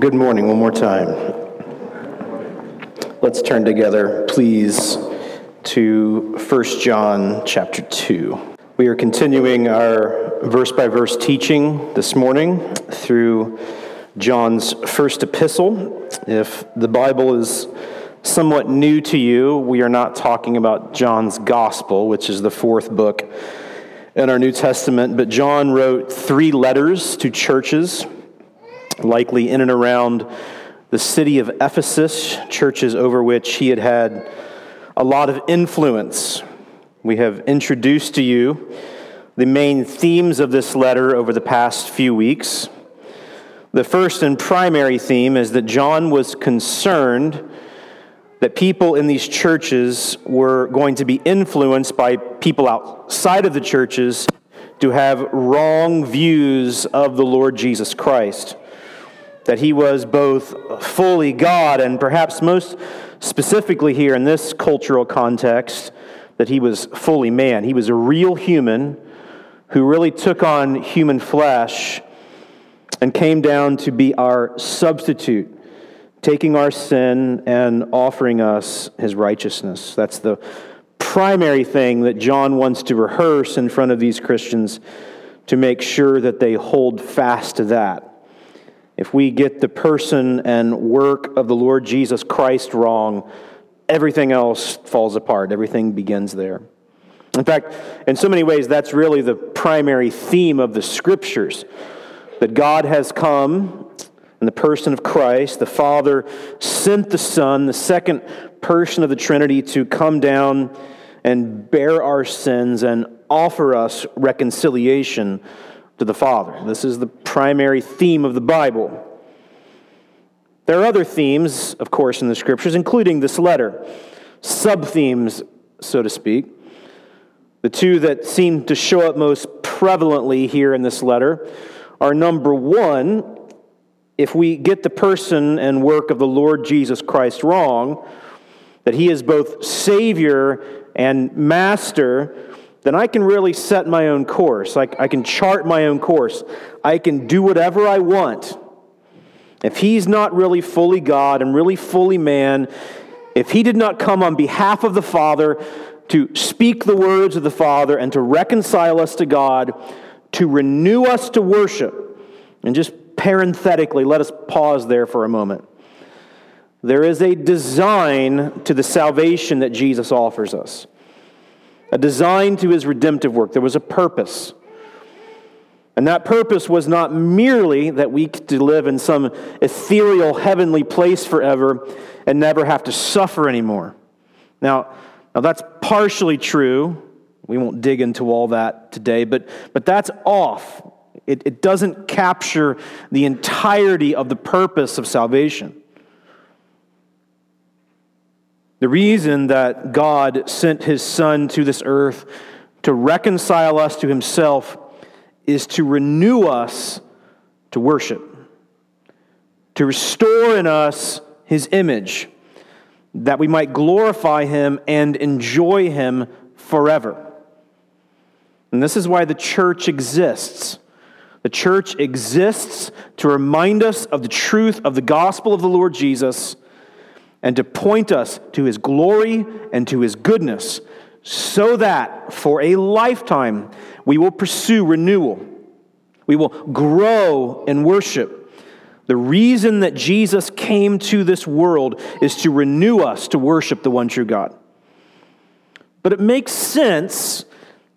good morning one more time. Let's turn together, please, to 1 John chapter 2. We are continuing our verse by verse teaching this morning through John's first epistle. If the Bible is somewhat new to you, we are not talking about John's gospel, which is the fourth book in our New Testament, but John wrote three letters to churches likely in and around the city of Ephesus, churches over which he had had a lot of influence. We have introduced to you the main themes of this letter over the past few weeks. The first and primary theme is that John was concerned that people in these churches were going to be influenced by people outside of the churches to have wrong views of the Lord Jesus Christ that he was both fully God and perhaps most specifically here in this cultural context, that he was fully man. He was a real human who really took on human flesh and came down to be our substitute, taking our sin and offering us his righteousness. That's the primary thing that John wants to rehearse in front of these Christians to make sure that they hold fast to that. If we get the person and work of the Lord Jesus Christ wrong, everything else falls apart. Everything begins there. In fact, in so many ways, that's really the primary theme of the scriptures that God has come in the person of Christ. The Father sent the Son, the second person of the Trinity, to come down and bear our sins and offer us reconciliation to the Father. This is the primary theme of the Bible. There are other themes, of course, in the scriptures, including this letter, sub themes, so to speak. The two that seem to show up most prevalently here in this letter are number one, if we get the person and work of the Lord Jesus Christ wrong, that he is both Savior and Master, then I can really set my own course. I, I can chart my own course. I can do whatever I want. If he's not really fully God and really fully man, if he did not come on behalf of the Father to speak the words of the Father and to reconcile us to God, to renew us to worship, and just parenthetically, let us pause there for a moment. There is a design to the salvation that Jesus offers us a design to his redemptive work. There was a purpose. And that purpose was not merely that we could live in some ethereal heavenly place forever and never have to suffer anymore. Now, now that's partially true. We won't dig into all that today, but, but that's off. It, it doesn't capture the entirety of the purpose of salvation. The reason that God sent his Son to this earth to reconcile us to himself is to renew us to worship, to restore in us his image, that we might glorify him and enjoy him forever. And this is why the church exists. The church exists to remind us of the truth of the gospel of the Lord Jesus and to point us to his glory and to his goodness, so that for a lifetime we will pursue renewal. We will grow in worship. The reason that Jesus came to this world is to renew us to worship the one true God. But it makes sense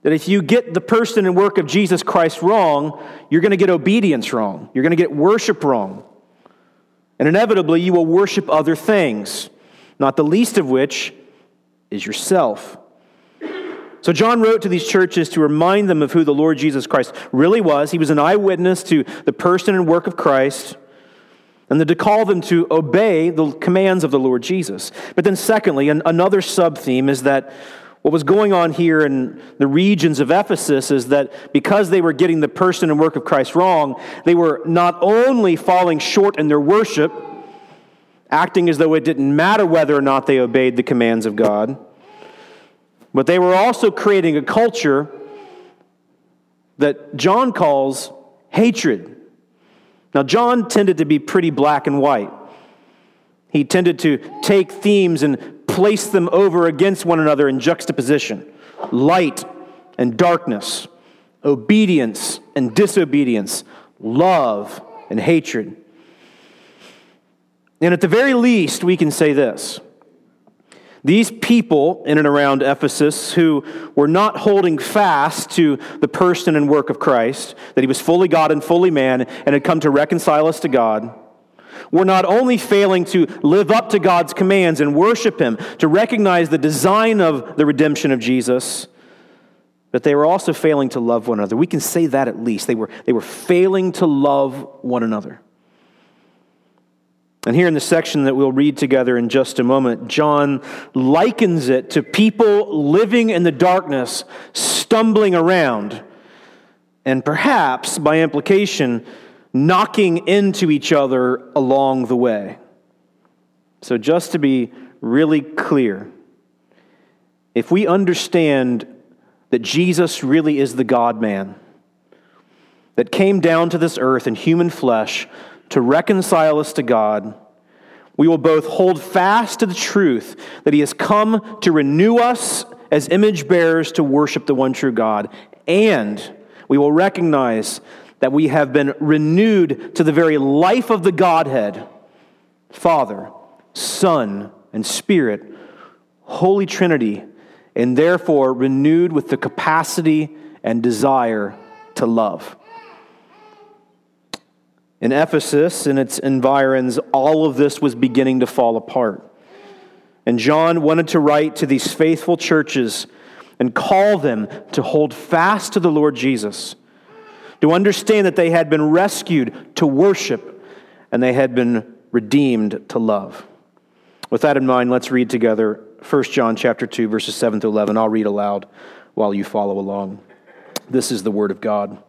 that if you get the person and work of Jesus Christ wrong, you're going to get obedience wrong. You're going to get worship wrong. And inevitably, you will worship other things, not the least of which is yourself. So, John wrote to these churches to remind them of who the Lord Jesus Christ really was. He was an eyewitness to the person and work of Christ, and then to call them to obey the commands of the Lord Jesus. But then, secondly, another sub theme is that what was going on here in the regions of Ephesus is that because they were getting the person and work of Christ wrong, they were not only falling short in their worship, acting as though it didn't matter whether or not they obeyed the commands of God, but they were also creating a culture that John calls hatred. Now, John tended to be pretty black and white. He tended to take themes and place them over against one another in juxtaposition light and darkness, obedience and disobedience, love and hatred. And at the very least, we can say this. These people in and around Ephesus who were not holding fast to the person and work of Christ, that he was fully God and fully man and had come to reconcile us to God, were not only failing to live up to God's commands and worship him, to recognize the design of the redemption of Jesus, but they were also failing to love one another. We can say that at least. They were, they were failing to love one another. And here in the section that we'll read together in just a moment, John likens it to people living in the darkness, stumbling around, and perhaps, by implication, knocking into each other along the way. So, just to be really clear, if we understand that Jesus really is the God man that came down to this earth in human flesh to reconcile us to God, we will both hold fast to the truth that He has come to renew us as image bearers to worship the one true God, and we will recognize that we have been renewed to the very life of the Godhead Father, Son, and Spirit, Holy Trinity, and therefore renewed with the capacity and desire to love. In Ephesus and its environs, all of this was beginning to fall apart. And John wanted to write to these faithful churches and call them to hold fast to the Lord Jesus, to understand that they had been rescued to worship and they had been redeemed to love. With that in mind, let's read together 1 John chapter 2 verses 7 to 11. I'll read aloud while you follow along. This is the word of God.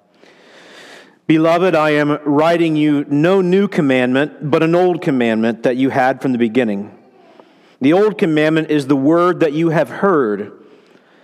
Beloved, I am writing you no new commandment, but an old commandment that you had from the beginning. The old commandment is the word that you have heard.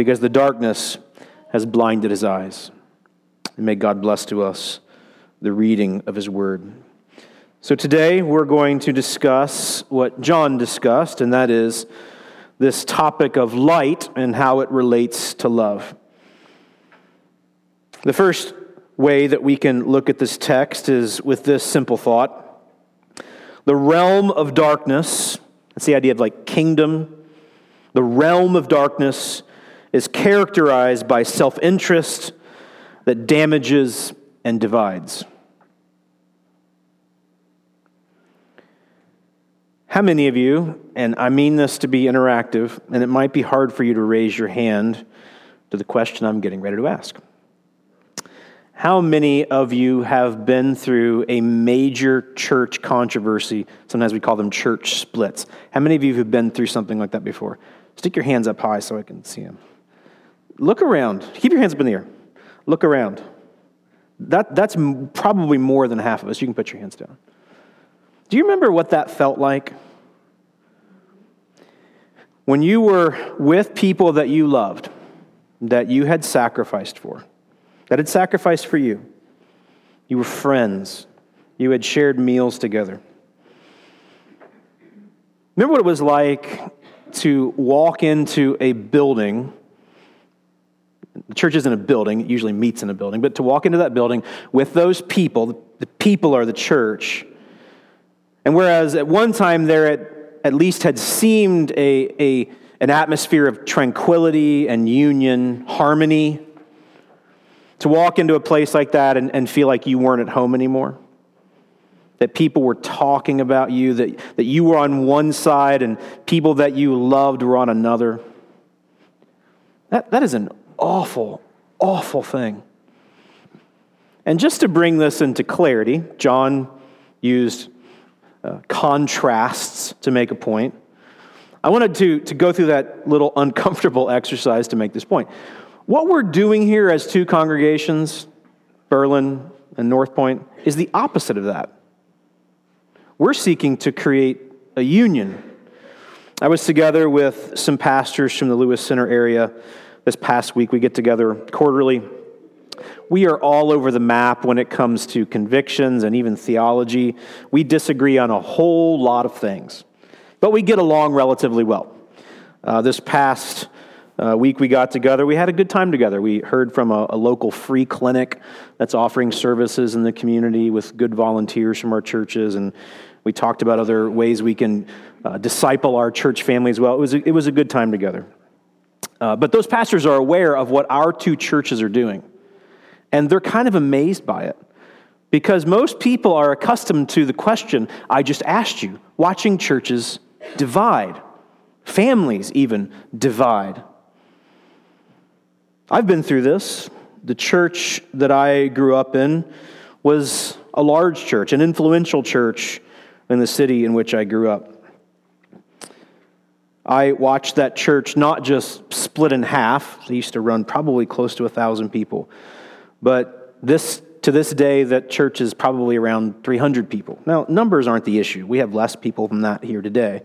because the darkness has blinded his eyes. And may God bless to us the reading of his word. So today we're going to discuss what John discussed, and that is this topic of light and how it relates to love. The first way that we can look at this text is with this simple thought the realm of darkness, that's the idea of like kingdom, the realm of darkness is characterized by self interest that damages and divides. How many of you, and I mean this to be interactive, and it might be hard for you to raise your hand to the question I'm getting ready to ask. How many of you have been through a major church controversy? Sometimes we call them church splits. How many of you have been through something like that before? Stick your hands up high so I can see them. Look around. Keep your hands up in the air. Look around. That, that's probably more than half of us. You can put your hands down. Do you remember what that felt like? When you were with people that you loved, that you had sacrificed for that had sacrificed for you. You were friends, you had shared meals together. Remember what it was like to walk into a building. The church isn't a building, it usually meets in a building, but to walk into that building with those people, the people are the church. And whereas at one time there at, at least had seemed a, a, an atmosphere of tranquility and union, harmony, to walk into a place like that and, and feel like you weren't at home anymore. That people were talking about you, that, that you were on one side and people that you loved were on another. That, that is an awful, awful thing. And just to bring this into clarity, John used uh, contrasts to make a point. I wanted to, to go through that little uncomfortable exercise to make this point. What we're doing here as two congregations, Berlin and North Point, is the opposite of that. We're seeking to create a union. I was together with some pastors from the Lewis Center area this past week. We get together quarterly. We are all over the map when it comes to convictions and even theology. We disagree on a whole lot of things, but we get along relatively well. Uh, this past uh, week we got together, we had a good time together. We heard from a, a, local free clinic that's offering services in the community with good volunteers from our churches, and we talked about other ways we can uh, disciple our church family as well. It was a, it was a good time together. Uh, but those pastors are aware of what our two churches are doing, and they're kind of amazed by it. Because most people are accustomed to the question I just asked you watching churches divide, families even divide. I've been through this. The church that I grew up in was a large church, an influential church in the city in which I grew up. I watched that church not just split in half, they used to run probably close to a thousand people, but this to this day that church is probably around 300 people. Now, numbers aren't the issue. We have less people than that here today.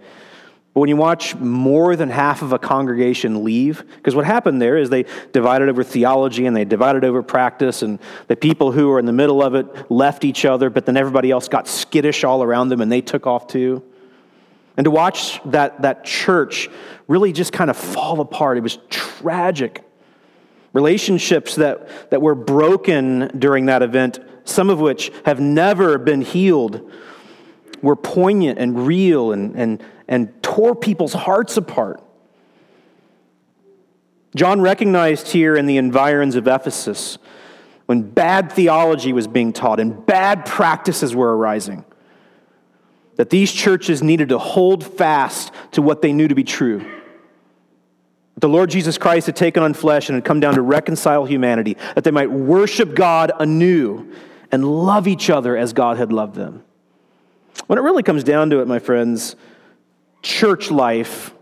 But when you watch more than half of a congregation leave, because what happened there is they divided over theology and they divided over practice, and the people who were in the middle of it left each other, but then everybody else got skittish all around them and they took off too. And to watch that, that church really just kind of fall apart, it was tragic. Relationships that, that were broken during that event, some of which have never been healed, were poignant and real and, and and tore people's hearts apart. John recognized here in the environs of Ephesus when bad theology was being taught and bad practices were arising that these churches needed to hold fast to what they knew to be true. The Lord Jesus Christ had taken on flesh and had come down to reconcile humanity, that they might worship God anew and love each other as God had loved them. When it really comes down to it, my friends, church life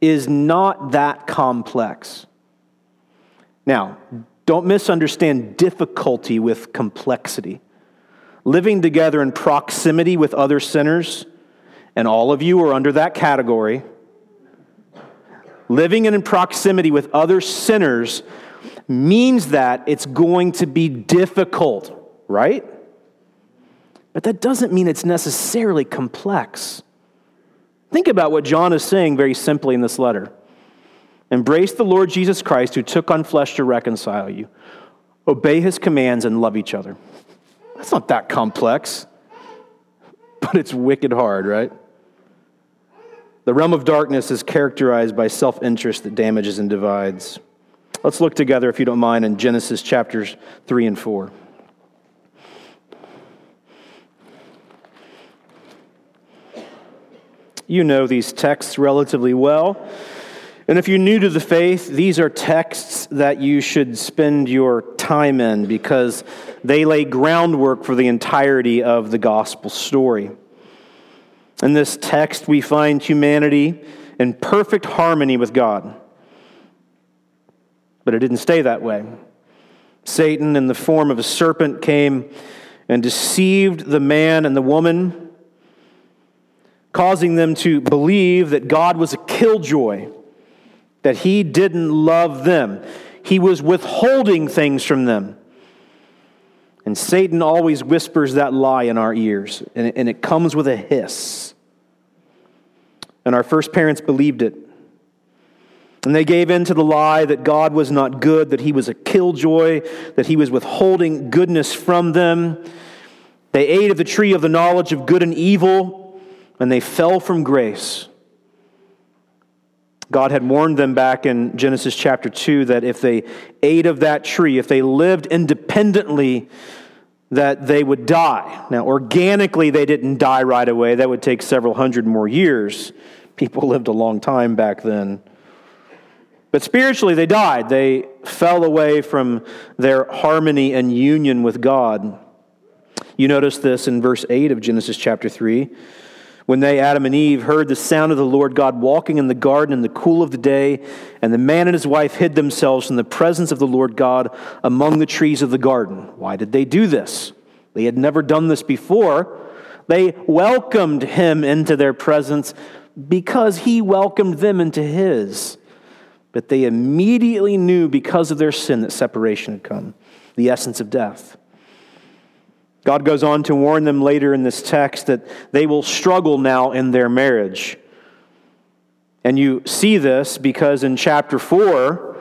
is not that complex. Now, don't misunderstand difficulty with complexity. Living together in proximity with other sinners, and all of you are under that category. Living in proximity with other sinners means that it's going to be difficult, right? But that doesn't mean it's necessarily complex. Think about what John is saying very simply in this letter. Embrace the Lord Jesus Christ who took on flesh to reconcile you. Obey his commands and love each other. That's not that complex, but it's wicked hard, right? The realm of darkness is characterized by self interest that damages and divides. Let's look together, if you don't mind, in Genesis chapters 3 and 4. You know these texts relatively well. And if you're new to the faith, these are texts that you should spend your time in because they lay groundwork for the entirety of the gospel story. In this text, we find humanity in perfect harmony with God. But it didn't stay that way. Satan, in the form of a serpent, came and deceived the man and the woman causing them to believe that God was a killjoy, that He didn't love them. He was withholding things from them. And Satan always whispers that lie in our ears, and it comes with a hiss. And our first parents believed it. And they gave in to the lie that God was not good, that He was a killjoy, that He was withholding goodness from them. They ate of the tree of the knowledge of good and evil, and they fell from grace. God had warned them back in Genesis chapter 2 that if they ate of that tree, if they lived independently, that they would die. Now, organically, they didn't die right away. That would take several hundred more years. People lived a long time back then. But spiritually, they died. They fell away from their harmony and union with God. You notice this in verse 8 of Genesis chapter 3. When they, Adam and Eve, heard the sound of the Lord God walking in the garden in the cool of the day, and the man and his wife hid themselves from the presence of the Lord God among the trees of the garden. Why did they do this? They had never done this before. They welcomed him into their presence because he welcomed them into his. But they immediately knew because of their sin that separation had come, the essence of death. God goes on to warn them later in this text that they will struggle now in their marriage. And you see this because in chapter 4,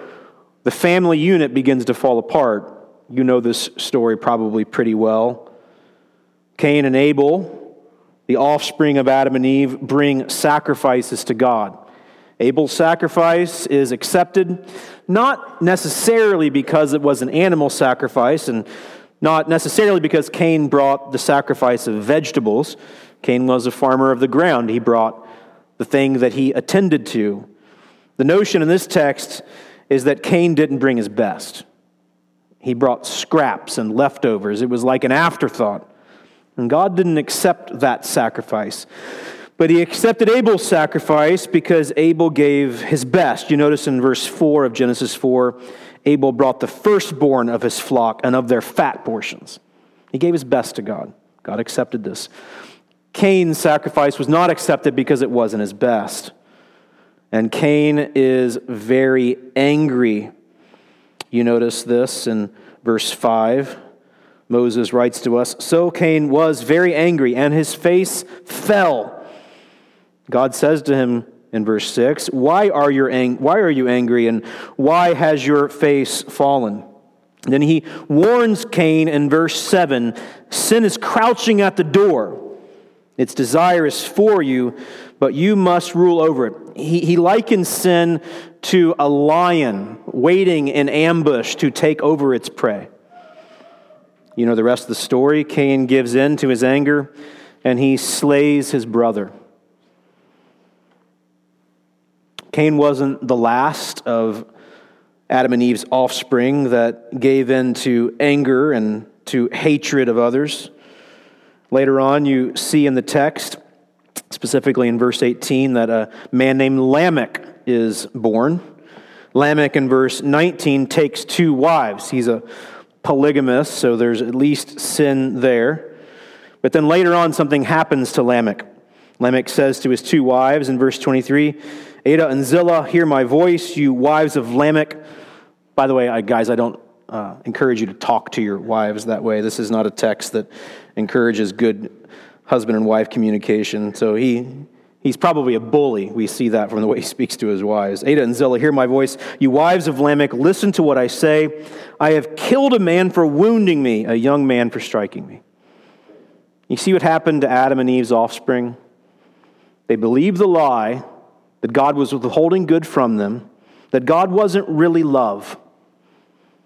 the family unit begins to fall apart. You know this story probably pretty well. Cain and Abel, the offspring of Adam and Eve, bring sacrifices to God. Abel's sacrifice is accepted, not necessarily because it was an animal sacrifice, and not necessarily because Cain brought the sacrifice of vegetables. Cain was a farmer of the ground. He brought the thing that he attended to. The notion in this text is that Cain didn't bring his best. He brought scraps and leftovers. It was like an afterthought. And God didn't accept that sacrifice. But he accepted Abel's sacrifice because Abel gave his best. You notice in verse 4 of Genesis 4, Abel brought the firstborn of his flock and of their fat portions. He gave his best to God. God accepted this. Cain's sacrifice was not accepted because it wasn't his best. And Cain is very angry. You notice this in verse 5. Moses writes to us So Cain was very angry, and his face fell. God says to him in verse 6, Why are, you ang- why are you angry and why has your face fallen? Then he warns Cain in verse 7 Sin is crouching at the door. Its desire is for you, but you must rule over it. He, he likens sin to a lion waiting in ambush to take over its prey. You know the rest of the story. Cain gives in to his anger and he slays his brother. Cain wasn't the last of Adam and Eve's offspring that gave in to anger and to hatred of others. Later on, you see in the text, specifically in verse 18, that a man named Lamech is born. Lamech in verse 19 takes two wives. He's a polygamist, so there's at least sin there. But then later on, something happens to Lamech. Lamech says to his two wives in verse 23, Adah and Zillah, hear my voice, you wives of Lamech. By the way, I, guys, I don't uh, encourage you to talk to your wives that way. This is not a text that encourages good husband and wife communication. So he, he's probably a bully. We see that from the way he speaks to his wives. Adah and Zillah, hear my voice. You wives of Lamech, listen to what I say. I have killed a man for wounding me, a young man for striking me. You see what happened to Adam and Eve's offspring? They believed the lie that God was withholding good from them, that God wasn't really love.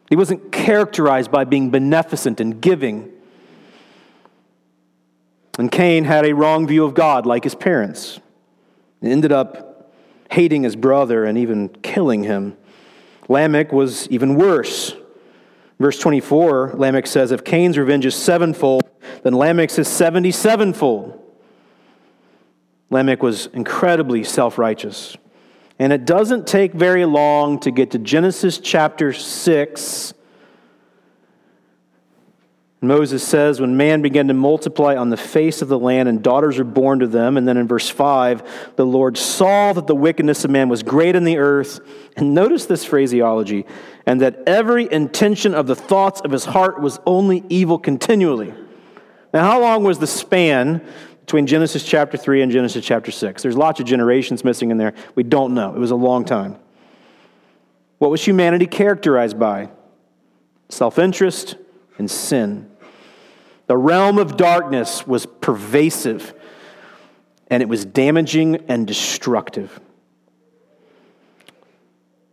He wasn't characterized by being beneficent and giving. And Cain had a wrong view of God, like his parents. He ended up hating his brother and even killing him. Lamech was even worse. Verse 24, Lamech says, If Cain's revenge is sevenfold, then Lamech's is seventy-sevenfold. Lamech was incredibly self righteous. And it doesn't take very long to get to Genesis chapter 6. Moses says, When man began to multiply on the face of the land, and daughters were born to them. And then in verse 5, the Lord saw that the wickedness of man was great in the earth. And notice this phraseology, and that every intention of the thoughts of his heart was only evil continually. Now, how long was the span between Genesis chapter 3 and Genesis chapter 6. There's lots of generations missing in there. We don't know. It was a long time. What was humanity characterized by? Self interest and sin. The realm of darkness was pervasive and it was damaging and destructive.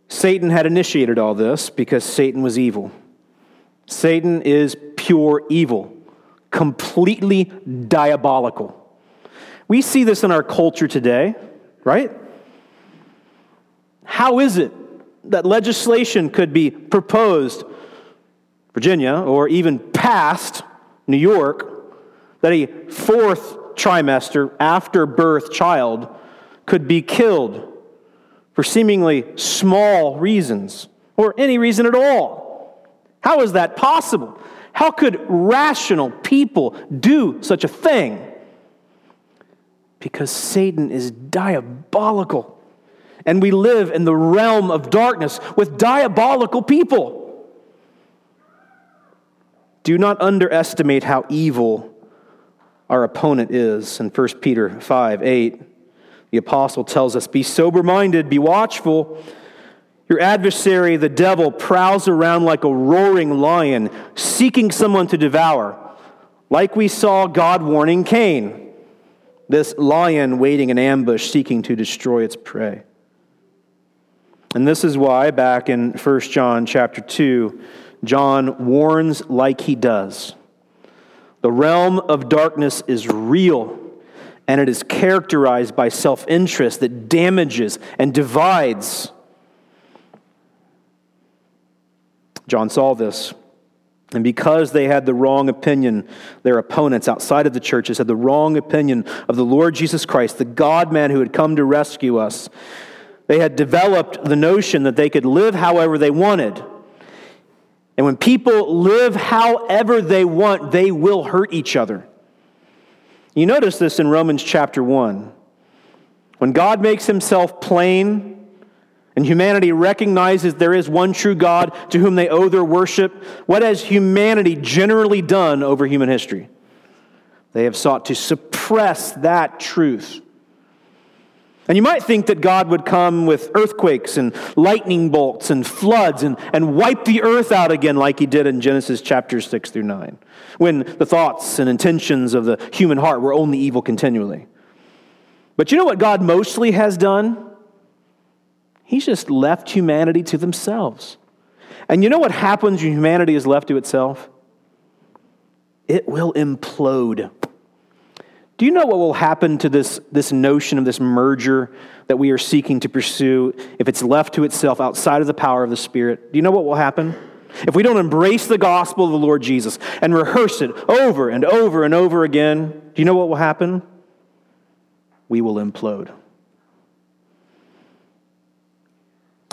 Satan had initiated all this because Satan was evil. Satan is pure evil, completely diabolical. We see this in our culture today, right? How is it that legislation could be proposed, Virginia, or even passed, New York, that a fourth trimester after birth child could be killed for seemingly small reasons or any reason at all. How is that possible? How could rational people do such a thing? Because Satan is diabolical. And we live in the realm of darkness with diabolical people. Do not underestimate how evil our opponent is. In 1 Peter 5 8, the apostle tells us, Be sober minded, be watchful. Your adversary, the devil, prowls around like a roaring lion, seeking someone to devour, like we saw God warning Cain, this lion waiting in ambush, seeking to destroy its prey. And this is why, back in 1 John chapter 2, John warns like he does. The realm of darkness is real, and it is characterized by self interest that damages and divides. John saw this. And because they had the wrong opinion, their opponents outside of the churches had the wrong opinion of the Lord Jesus Christ, the God man who had come to rescue us, they had developed the notion that they could live however they wanted. And when people live however they want, they will hurt each other. You notice this in Romans chapter 1. When God makes himself plain, and humanity recognizes there is one true God to whom they owe their worship. What has humanity generally done over human history? They have sought to suppress that truth. And you might think that God would come with earthquakes and lightning bolts and floods and, and wipe the earth out again, like he did in Genesis chapters 6 through 9, when the thoughts and intentions of the human heart were only evil continually. But you know what God mostly has done? He's just left humanity to themselves. And you know what happens when humanity is left to itself? It will implode. Do you know what will happen to this, this notion of this merger that we are seeking to pursue if it's left to itself outside of the power of the Spirit? Do you know what will happen? If we don't embrace the gospel of the Lord Jesus and rehearse it over and over and over again, do you know what will happen? We will implode.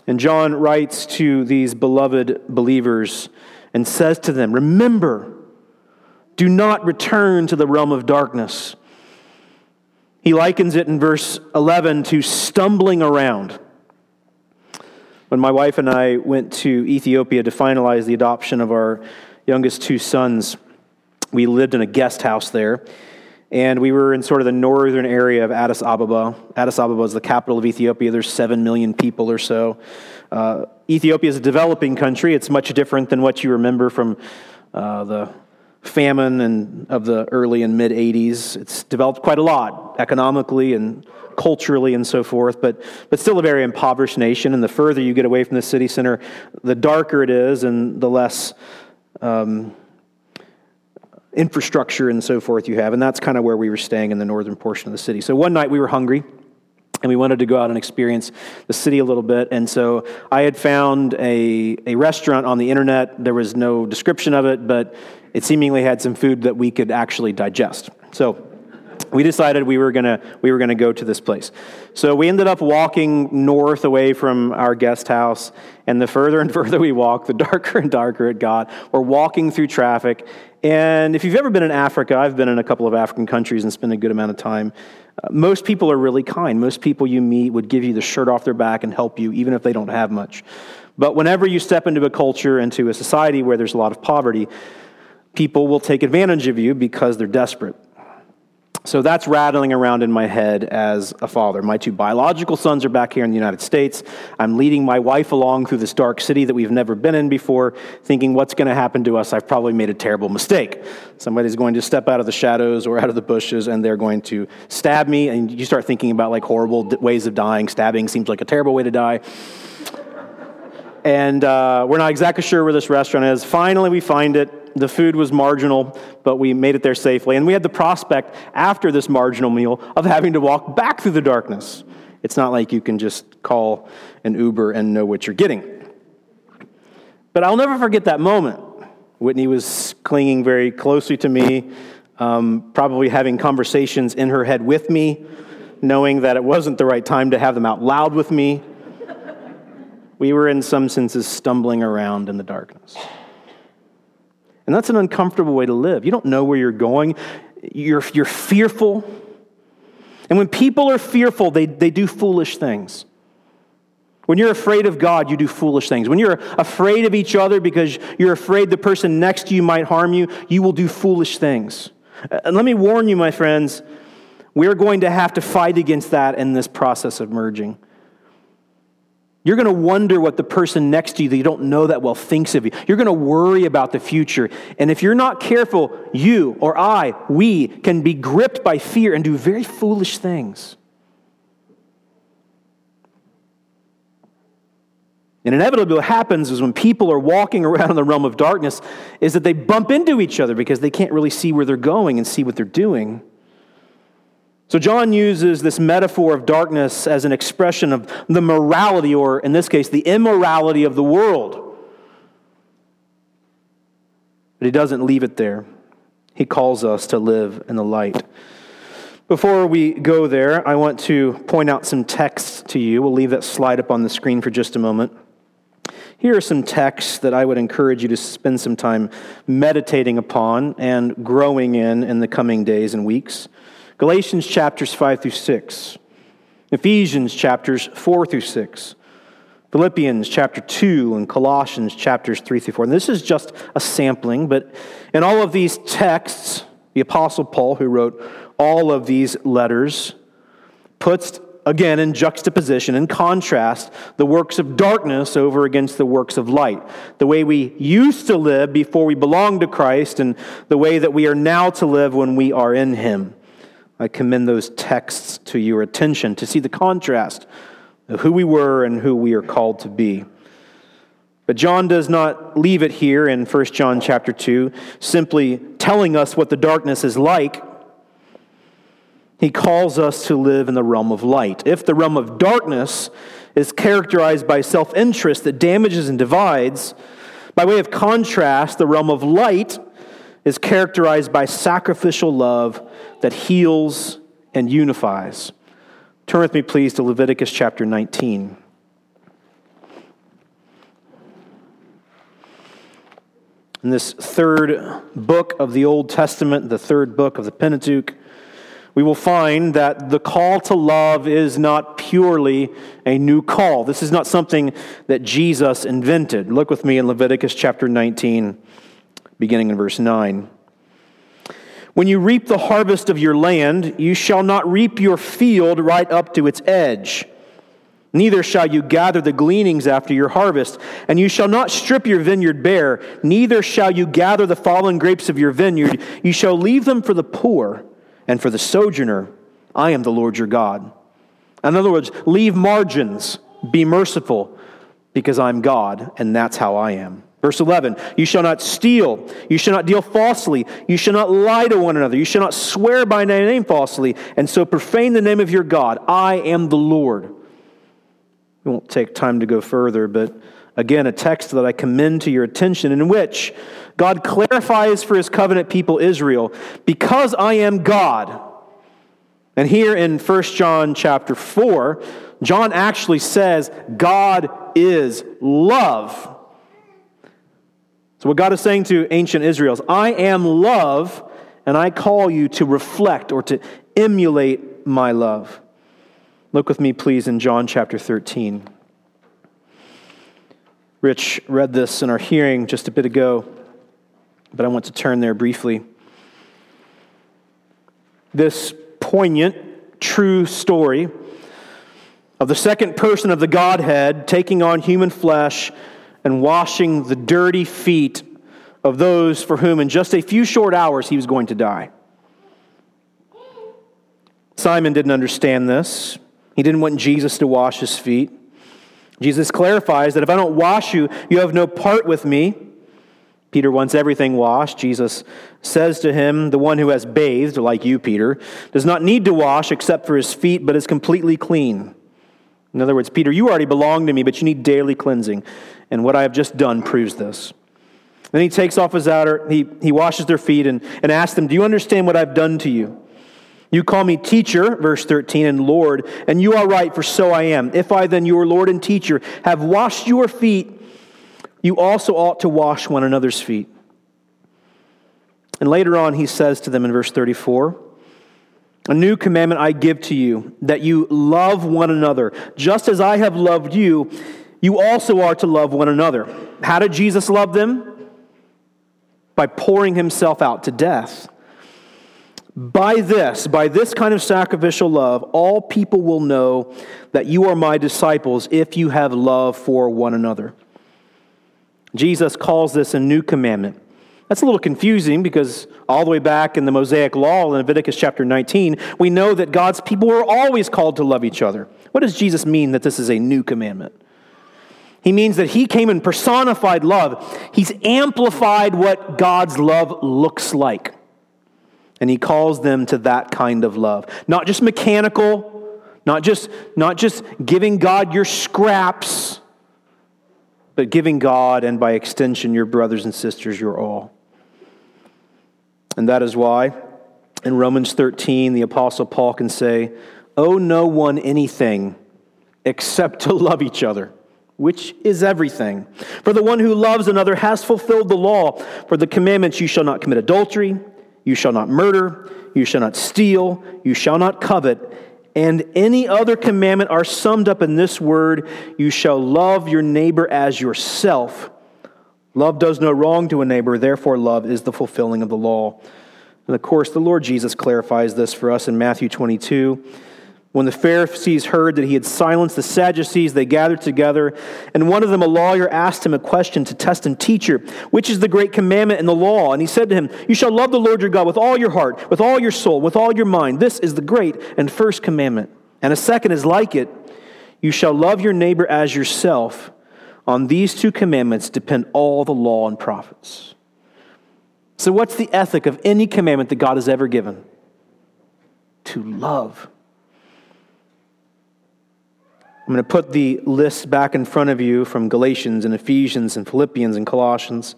And John writes to these beloved believers and says to them, Remember, do not return to the realm of darkness. He likens it in verse 11 to stumbling around. When my wife and I went to Ethiopia to finalize the adoption of our youngest two sons, we lived in a guest house there and we were in sort of the northern area of Addis Ababa. Addis Ababa is the capital of Ethiopia. There's 7 million people or so. Uh, Ethiopia is a developing country. It's much different than what you remember from uh, the famine and of the early and mid 80s. It's developed quite a lot economically and culturally and so forth, but, but still a very impoverished nation. And the further you get away from the city center, the darker it is and the less um, infrastructure and so forth you have. And that's kind of where we were staying in the northern portion of the city. So one night we were hungry and we wanted to go out and experience the city a little bit. And so I had found a, a restaurant on the internet. There was no description of it, but it seemingly had some food that we could actually digest. So we decided we were gonna we were gonna go to this place. So we ended up walking north away from our guest house, and the further and further we walked, the darker and darker it got. We're walking through traffic, and if you've ever been in Africa, I've been in a couple of African countries and spent a good amount of time. Uh, most people are really kind. Most people you meet would give you the shirt off their back and help you, even if they don't have much. But whenever you step into a culture, into a society where there's a lot of poverty, people will take advantage of you because they're desperate. So that's rattling around in my head as a father. My two biological sons are back here in the United States. I'm leading my wife along through this dark city that we've never been in before, thinking, what's going to happen to us? I've probably made a terrible mistake. Somebody's going to step out of the shadows or out of the bushes and they're going to stab me. And you start thinking about like horrible ways of dying. Stabbing seems like a terrible way to die. And uh, we're not exactly sure where this restaurant is. Finally, we find it the food was marginal, but we made it there safely. And we had the prospect, after this marginal meal, of having to walk back through the darkness It's not like you can just call an Uber and know what you're getting. But I'll never forget that moment. Whitney was clinging very closely to me, um, probably having conversations in her head with me, knowing that it wasn't the right time to have them out loud with me. We were, in some senses, stumbling around in the darkness. And that's an uncomfortable way to live. You don't know where you're going, you're, you're fearful. And when people are fearful, they, they do foolish things. When you're afraid of God, you do foolish things. When you're afraid of each other because you're afraid the person next to you might harm you, you will do foolish things. And let me warn you, my friends, we're going to have to fight against that in this process of merging. You're going to wonder what the person next to you that you don't know that well thinks of you. You're going to worry about the future. And if you're not careful, you or I, we can be gripped by fear and do very foolish things. And inevitably, what happens is when people are walking around in the realm of darkness, is that they bump into each other because they can't really see where they're going and see what they're doing. So, John uses this metaphor of darkness as an expression of the morality, or in this case, the immorality of the world. But he doesn't leave it there. He calls us to live in the light. Before we go there, I want to point out some texts to you. We'll leave that slide up on the screen for just a moment. Here are some texts that I would encourage you to spend some time meditating upon and growing in in the coming days and weeks. Galatians chapters 5 through 6, Ephesians chapters 4 through 6, Philippians chapter 2, and Colossians chapters 3 through 4. And this is just a sampling, but in all of these texts, the Apostle Paul, who wrote all of these letters, puts again in juxtaposition, in contrast, the works of darkness over against the works of light. The way we used to live before we belonged to Christ, and the way that we are now to live when we are in Him. I commend those texts to your attention to see the contrast of who we were and who we are called to be. But John does not leave it here in 1 John chapter 2, simply telling us what the darkness is like. He calls us to live in the realm of light. If the realm of darkness is characterized by self interest that damages and divides, by way of contrast, the realm of light is characterized by sacrificial love that heals and unifies. Turn with me, please, to Leviticus chapter 19. In this third book of the Old Testament, the third book of the Pentateuch, we will find that the call to love is not purely a new call. This is not something that Jesus invented. Look with me in Leviticus chapter 19 beginning in verse 9. When you reap the harvest of your land, you shall not reap your field right up to its edge. Neither shall you gather the gleanings after your harvest, and you shall not strip your vineyard bare, neither shall you gather the fallen grapes of your vineyard. You shall leave them for the poor and for the sojourner. I am the Lord your God. In other words, leave margins, be merciful, because I'm God, and that's how I am. Verse 11, you shall not steal. You shall not deal falsely. You shall not lie to one another. You shall not swear by my name falsely, and so profane the name of your God. I am the Lord. We won't take time to go further, but again, a text that I commend to your attention in which God clarifies for his covenant people Israel, because I am God. And here in 1 John chapter 4, John actually says, God is love. So, what God is saying to ancient Israel is, I am love, and I call you to reflect or to emulate my love. Look with me, please, in John chapter 13. Rich read this in our hearing just a bit ago, but I want to turn there briefly. This poignant, true story of the second person of the Godhead taking on human flesh and washing the dirty feet of those for whom in just a few short hours he was going to die. Simon didn't understand this. He didn't want Jesus to wash his feet. Jesus clarifies that if I don't wash you, you have no part with me. Peter wants everything washed. Jesus says to him, The one who has bathed, like you, Peter, does not need to wash except for his feet, but is completely clean. In other words, Peter, you already belong to me, but you need daily cleansing. And what I have just done proves this. Then he takes off his outer, he, he washes their feet and, and asks them, Do you understand what I've done to you? You call me teacher, verse 13, and Lord, and you are right, for so I am. If I then, your Lord and teacher, have washed your feet, you also ought to wash one another's feet. And later on, he says to them in verse 34 A new commandment I give to you, that you love one another. Just as I have loved you, you also are to love one another. How did Jesus love them? By pouring himself out to death. By this, by this kind of sacrificial love, all people will know that you are my disciples if you have love for one another. Jesus calls this a new commandment. That's a little confusing because all the way back in the Mosaic Law in Leviticus chapter 19, we know that God's people were always called to love each other. What does Jesus mean that this is a new commandment? He means that he came and personified love. He's amplified what God's love looks like. And he calls them to that kind of love. Not just mechanical, not just, not just giving God your scraps, but giving God, and by extension, your brothers and sisters, your all. And that is why in Romans 13, the Apostle Paul can say, Owe no one anything except to love each other, which is everything. For the one who loves another has fulfilled the law. For the commandments, you shall not commit adultery, you shall not murder, you shall not steal, you shall not covet, and any other commandment are summed up in this word you shall love your neighbor as yourself. Love does no wrong to a neighbor, therefore, love is the fulfilling of the law. And of course, the Lord Jesus clarifies this for us in Matthew 22. When the Pharisees heard that he had silenced the Sadducees, they gathered together, and one of them, a lawyer, asked him a question to test him Teacher, which is the great commandment in the law? And he said to him, You shall love the Lord your God with all your heart, with all your soul, with all your mind. This is the great and first commandment. And a second is like it You shall love your neighbor as yourself. On these two commandments depend all the law and prophets. So, what's the ethic of any commandment that God has ever given? To love. I'm going to put the list back in front of you from Galatians and Ephesians and Philippians and Colossians.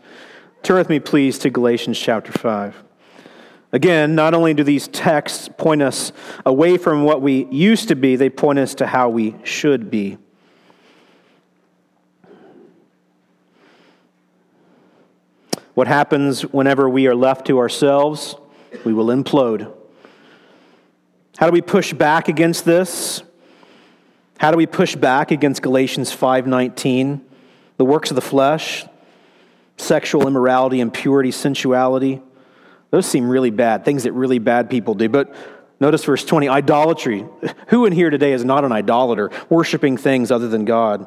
Turn with me, please, to Galatians chapter 5. Again, not only do these texts point us away from what we used to be, they point us to how we should be. What happens whenever we are left to ourselves? We will implode. How do we push back against this? How do we push back against Galatians 5:19? The works of the flesh, sexual immorality, impurity, sensuality. Those seem really bad, things that really bad people do. But notice verse 20, idolatry. Who in here today is not an idolater, worshiping things other than God?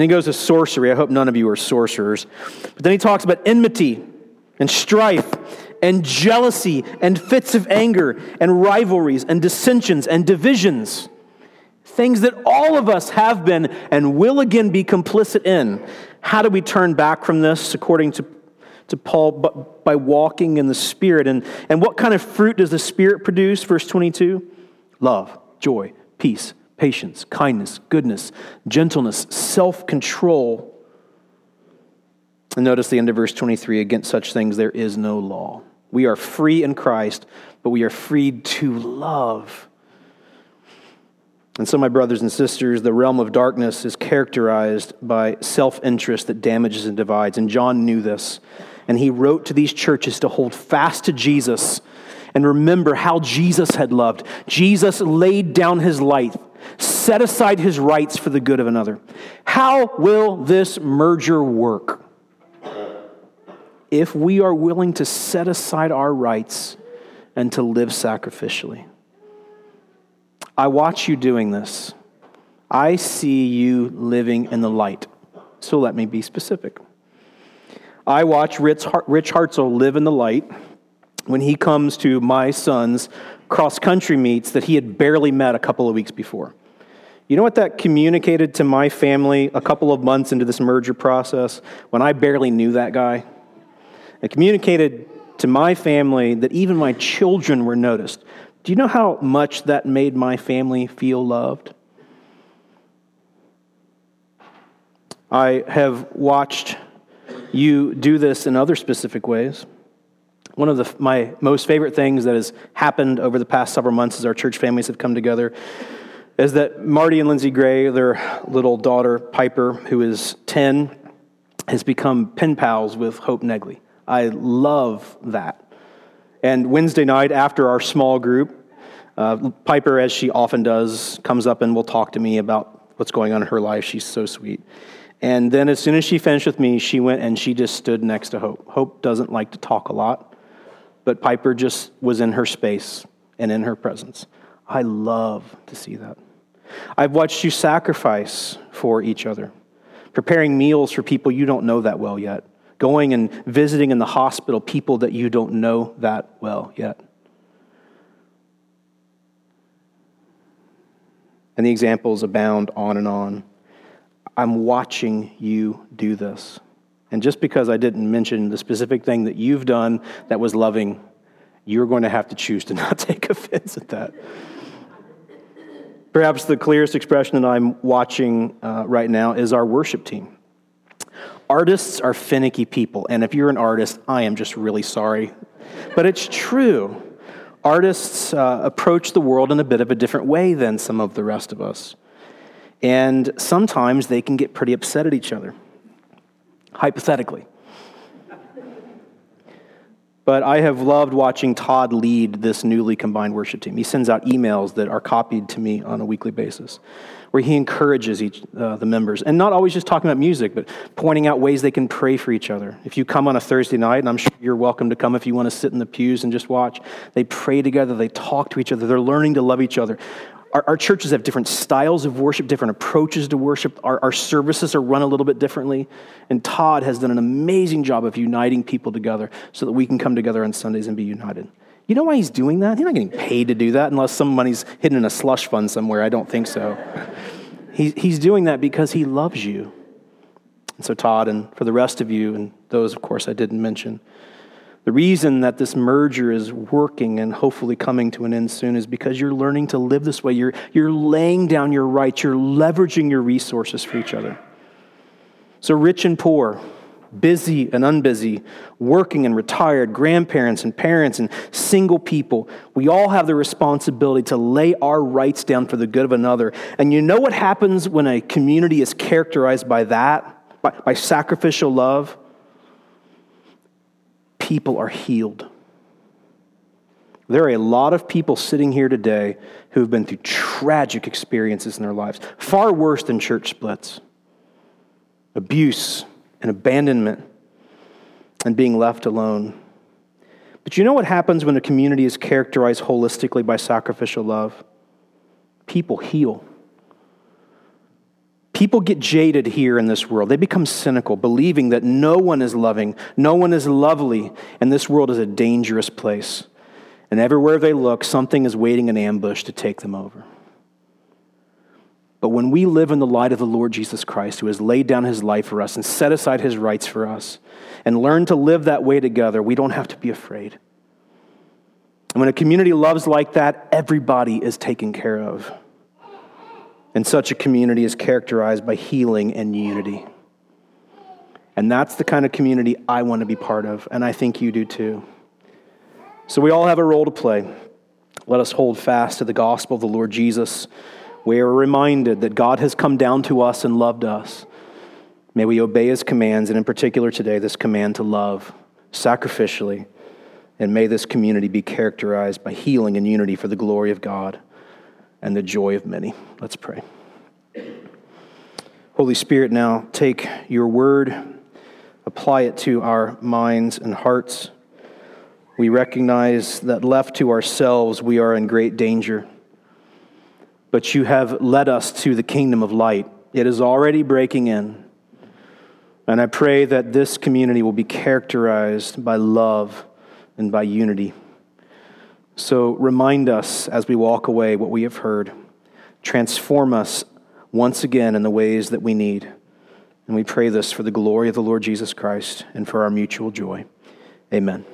Then he goes to sorcery. I hope none of you are sorcerers. But then he talks about enmity and strife and jealousy and fits of anger and rivalries and dissensions and divisions things that all of us have been and will again be complicit in. How do we turn back from this according to, to Paul? By walking in the Spirit. And, and what kind of fruit does the Spirit produce? Verse 22 love, joy, peace, patience, kindness, goodness, gentleness, self control. And notice the end of verse 23 against such things there is no law. We are free in Christ, but we are freed to love. And so, my brothers and sisters, the realm of darkness is characterized by self interest that damages and divides. And John knew this. And he wrote to these churches to hold fast to Jesus and remember how Jesus had loved. Jesus laid down his life, set aside his rights for the good of another. How will this merger work? If we are willing to set aside our rights and to live sacrificially. I watch you doing this. I see you living in the light. So let me be specific. I watch Rich, Hartzell live in the light when he comes to my son's cross country meets that he had barely met a couple of weeks before. You know what that communicated to my family a couple of months into this merger process when I barely knew that guy? It communicated to my family that even my children were noticed. Do you know how much that made my family feel loved? I have watched you do this in other specific ways. One of the, my most favorite things that has happened over the past several months as our church families have come together is that Marty and Lindsay Gray, their little daughter Piper, who is 10, has become pen pals with Hope Negley. I love that. And Wednesday night, after our small group, uh, Piper, as she often does, comes up and will talk to me about what's going on in her life. She's so sweet. And then, as soon as she finished with me, she went and she just stood next to Hope. Hope doesn't like to talk a lot, but Piper just was in her space and in her presence. I love to see that. I've watched you sacrifice for each other, preparing meals for people you don't know that well yet, going and visiting in the hospital people that you don't know that well yet. And the examples abound on and on. I'm watching you do this. And just because I didn't mention the specific thing that you've done that was loving, you're going to have to choose to not take offense at that. Perhaps the clearest expression that I'm watching uh, right now is our worship team. Artists are finicky people, and if you're an artist, I am just really sorry. But it's true. Artists uh, approach the world in a bit of a different way than some of the rest of us. And sometimes they can get pretty upset at each other, hypothetically. But I have loved watching Todd lead this newly combined worship team. He sends out emails that are copied to me on a weekly basis, where he encourages each, uh, the members, and not always just talking about music, but pointing out ways they can pray for each other. If you come on a Thursday night, and I'm sure you're welcome to come if you want to sit in the pews and just watch, they pray together, they talk to each other, they're learning to love each other. Our, our, churches have different styles of worship, different approaches to worship. Our, our services are run a little bit differently. And Todd has done an amazing job of uniting people together so that we can come together on Sundays and be united. You know why he's doing that? He's not getting paid to do that unless some money's hidden in a slush fund somewhere. I don't think so. He, he's doing that because he loves you. And so, Todd, and for the rest of you, and those, of course, I didn't mention, the reason that this merger is working and hopefully coming to an end soon is because you're learning to live this way. You're, you're laying down your rights, you're leveraging your resources for each other. So, rich and poor, busy and unbusy, working and retired, grandparents and parents and single people, we all have the responsibility to lay our rights down for the good of another. And you know what happens when a community is characterized by that, by, by sacrificial love? People are healed. There are a lot of people sitting here today who have been through tragic experiences in their lives, far worse than church splits, abuse and abandonment, and being left alone. But you know what happens when a community is characterized holistically by sacrificial love? People heal. People get jaded here in this world. They become cynical, believing that no one is loving, no one is lovely, and this world is a dangerous place. And everywhere they look, something is waiting in ambush to take them over. But when we live in the light of the Lord Jesus Christ, who has laid down his life for us and set aside his rights for us, and learn to live that way together, we don't have to be afraid. And when a community loves like that, everybody is taken care of. And such a community is characterized by healing and unity. And that's the kind of community I want to be part of, and I think you do too. So we all have a role to play. Let us hold fast to the gospel of the Lord Jesus. We are reminded that God has come down to us and loved us. May we obey his commands, and in particular today, this command to love sacrificially. And may this community be characterized by healing and unity for the glory of God and the joy of many. Let's pray. Holy Spirit, now take your word, apply it to our minds and hearts. We recognize that left to ourselves, we are in great danger. But you have led us to the kingdom of light. It is already breaking in. And I pray that this community will be characterized by love and by unity. So remind us as we walk away what we have heard. Transform us once again in the ways that we need. And we pray this for the glory of the Lord Jesus Christ and for our mutual joy. Amen.